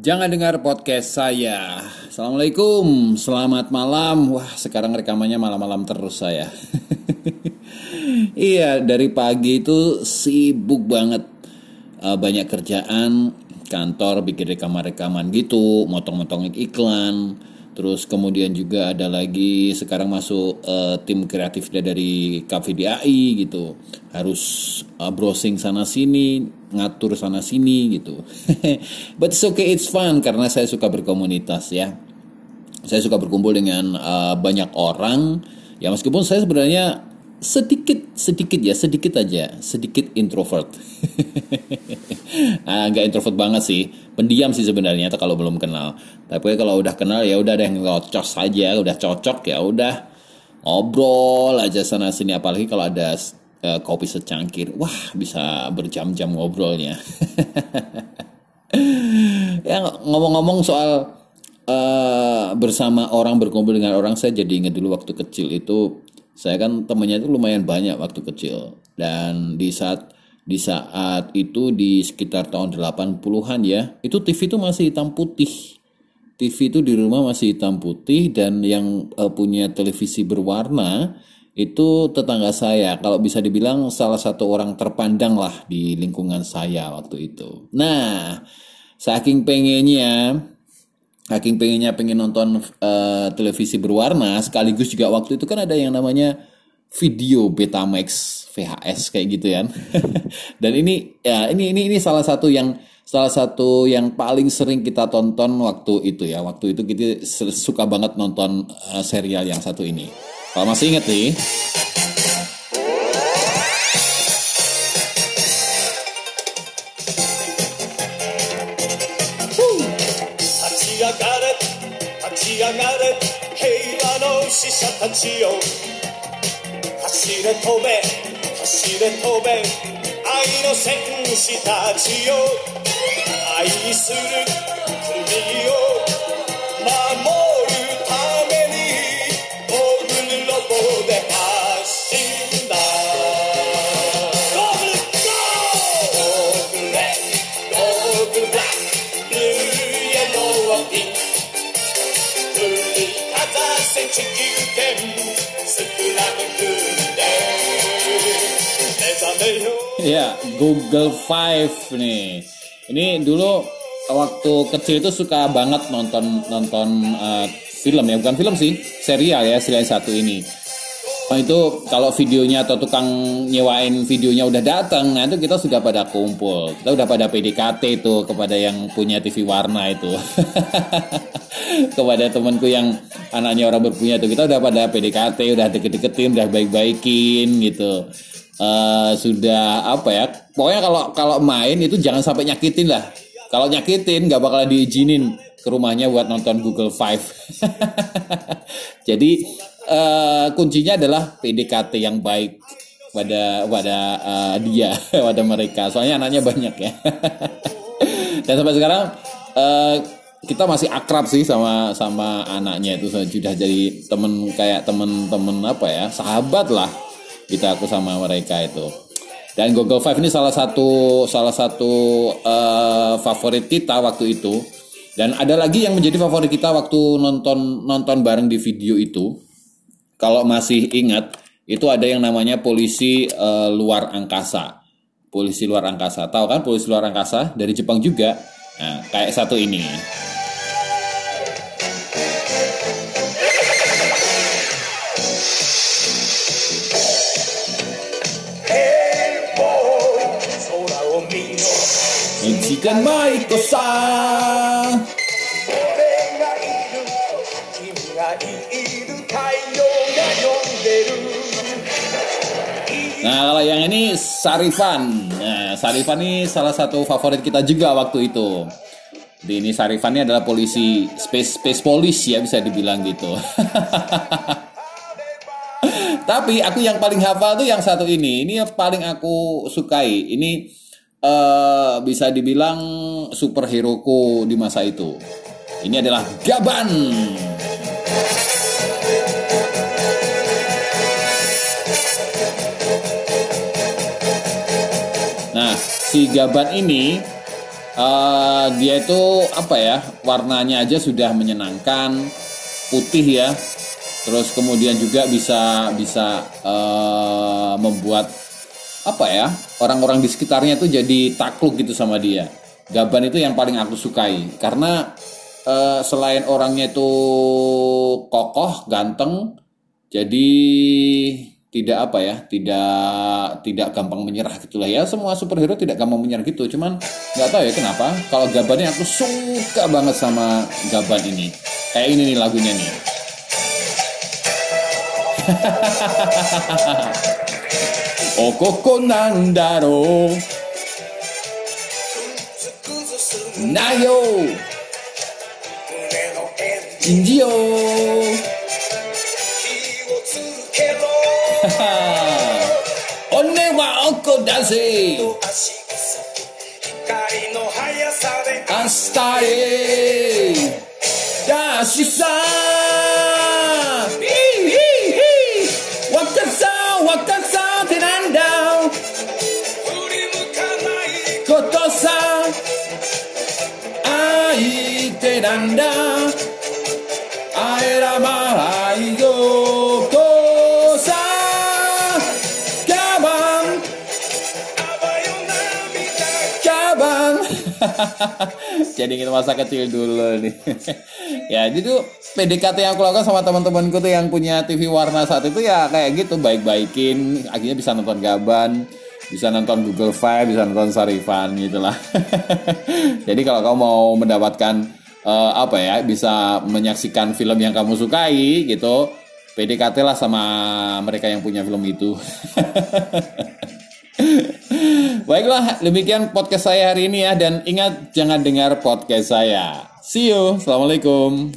Jangan dengar podcast saya. Assalamualaikum, selamat malam. Wah, sekarang rekamannya malam-malam terus saya. iya, dari pagi itu sibuk banget. Uh, banyak kerjaan, kantor bikin rekaman-rekaman gitu, motong-motongin iklan. Terus kemudian juga ada lagi sekarang masuk uh, tim kreatifnya dari KVDAI gitu. Harus uh, browsing sana sini, ngatur sana sini gitu. But it's okay, it's fun karena saya suka berkomunitas ya. Saya suka berkumpul dengan uh, banyak orang. Ya meskipun saya sebenarnya sedikit sedikit ya sedikit aja sedikit introvert. Ah nggak introvert banget sih pendiam sih sebenarnya atau kalau belum kenal. Tapi kalau udah kenal ya udah yang cocok saja udah cocok ya udah ngobrol aja sana sini. Apalagi kalau ada uh, kopi secangkir, wah bisa berjam-jam ngobrolnya. ya ngomong-ngomong soal uh, bersama orang berkumpul dengan orang, saya jadi ingat dulu waktu kecil itu saya kan temennya itu lumayan banyak waktu kecil dan di saat di saat itu di sekitar tahun 80-an ya, itu TV itu masih hitam putih. TV itu di rumah masih hitam putih dan yang uh, punya televisi berwarna itu tetangga saya kalau bisa dibilang salah satu orang terpandang lah di lingkungan saya waktu itu. Nah, saking pengennya saking pengennya pengen nonton uh, televisi berwarna sekaligus juga waktu itu kan ada yang namanya video Betamax VHS kayak gitu ya. Dan ini ya ini ini ini salah satu yang salah satu yang paling sering kita tonton waktu itu ya. Waktu itu kita suka banget nonton uh, serial yang satu ini. Kalau masih inget nih. がれ。立ち上がれ。平和の使者たちよ。走れ飛べ走れ飛べ愛の戦士たちよ。愛する。Ya, Google Five nih. Ini dulu waktu kecil itu suka banget nonton nonton uh, film ya, bukan film sih, serial ya, selain satu ini. Nah, itu kalau videonya atau tukang nyewain videonya udah datang, nah itu kita sudah pada kumpul. Kita udah pada PDKT itu kepada yang punya TV warna itu. kepada temanku yang anaknya orang berpunya itu kita udah pada PDKT, udah deket-deketin, udah baik-baikin gitu. Uh, sudah apa ya? Pokoknya kalau kalau main itu jangan sampai nyakitin lah. Kalau nyakitin nggak bakal diizinin ke rumahnya buat nonton Google Five. Jadi uh, kuncinya adalah PDKT yang baik pada pada uh, dia pada mereka soalnya anaknya banyak ya dan sampai sekarang uh, kita masih akrab sih sama sama anaknya itu sudah jadi temen kayak temen-temen apa ya sahabat lah kita aku sama mereka itu dan Google Five ini salah satu salah satu uh, favorit kita waktu itu dan ada lagi yang menjadi favorit kita waktu nonton nonton bareng di video itu kalau masih ingat itu ada yang namanya polisi uh, luar angkasa. Polisi luar angkasa. Tahu kan polisi luar angkasa dari Jepang juga? Nah, kayak satu ini. Ichikan Maiko-san Nah kalau yang ini Sarifan. Nah, Sarifan ini salah satu favorit kita juga waktu itu. Di ini Sarifan ini adalah polisi Space, space police ya bisa dibilang gitu. Tapi aku yang paling hafal tuh yang satu ini. Ini yang paling aku sukai. Ini uh, bisa dibilang superheroku di masa itu. Ini adalah Gaban. Nah, si Gaban ini uh, dia itu apa ya warnanya aja sudah menyenangkan putih ya. Terus kemudian juga bisa bisa uh, membuat apa ya orang-orang di sekitarnya itu jadi takluk gitu sama dia. Gaban itu yang paling aku sukai. Karena uh, selain orangnya itu kokoh ganteng jadi tidak apa ya tidak tidak gampang menyerah gitulah ya. Semua superhero tidak gampang menyerah gitu. Cuman nggak tahu ya kenapa. Kalau Gaban ini aku suka banget sama Gaban ini. Kayak ini nih lagunya nih おここなんだろう。なよ。信じよ。う俺はおこだぜ。明日へ。出しさ anda Aera malaigo kosa Kaban Kaban Jadi kita masa kecil dulu nih. Ya jadi PDKT yang aku lakukan sama teman-temanku tuh yang punya TV warna saat itu ya kayak gitu Baik-baikin akhirnya bisa nonton gaban bisa nonton Google Five, bisa nonton Sarifan gitulah. Jadi kalau kamu mau mendapatkan uh, apa ya bisa menyaksikan film yang kamu sukai gitu PDKT lah sama mereka yang punya film itu Baiklah, demikian podcast saya hari ini ya dan ingat jangan dengar podcast saya. See you. Assalamualaikum.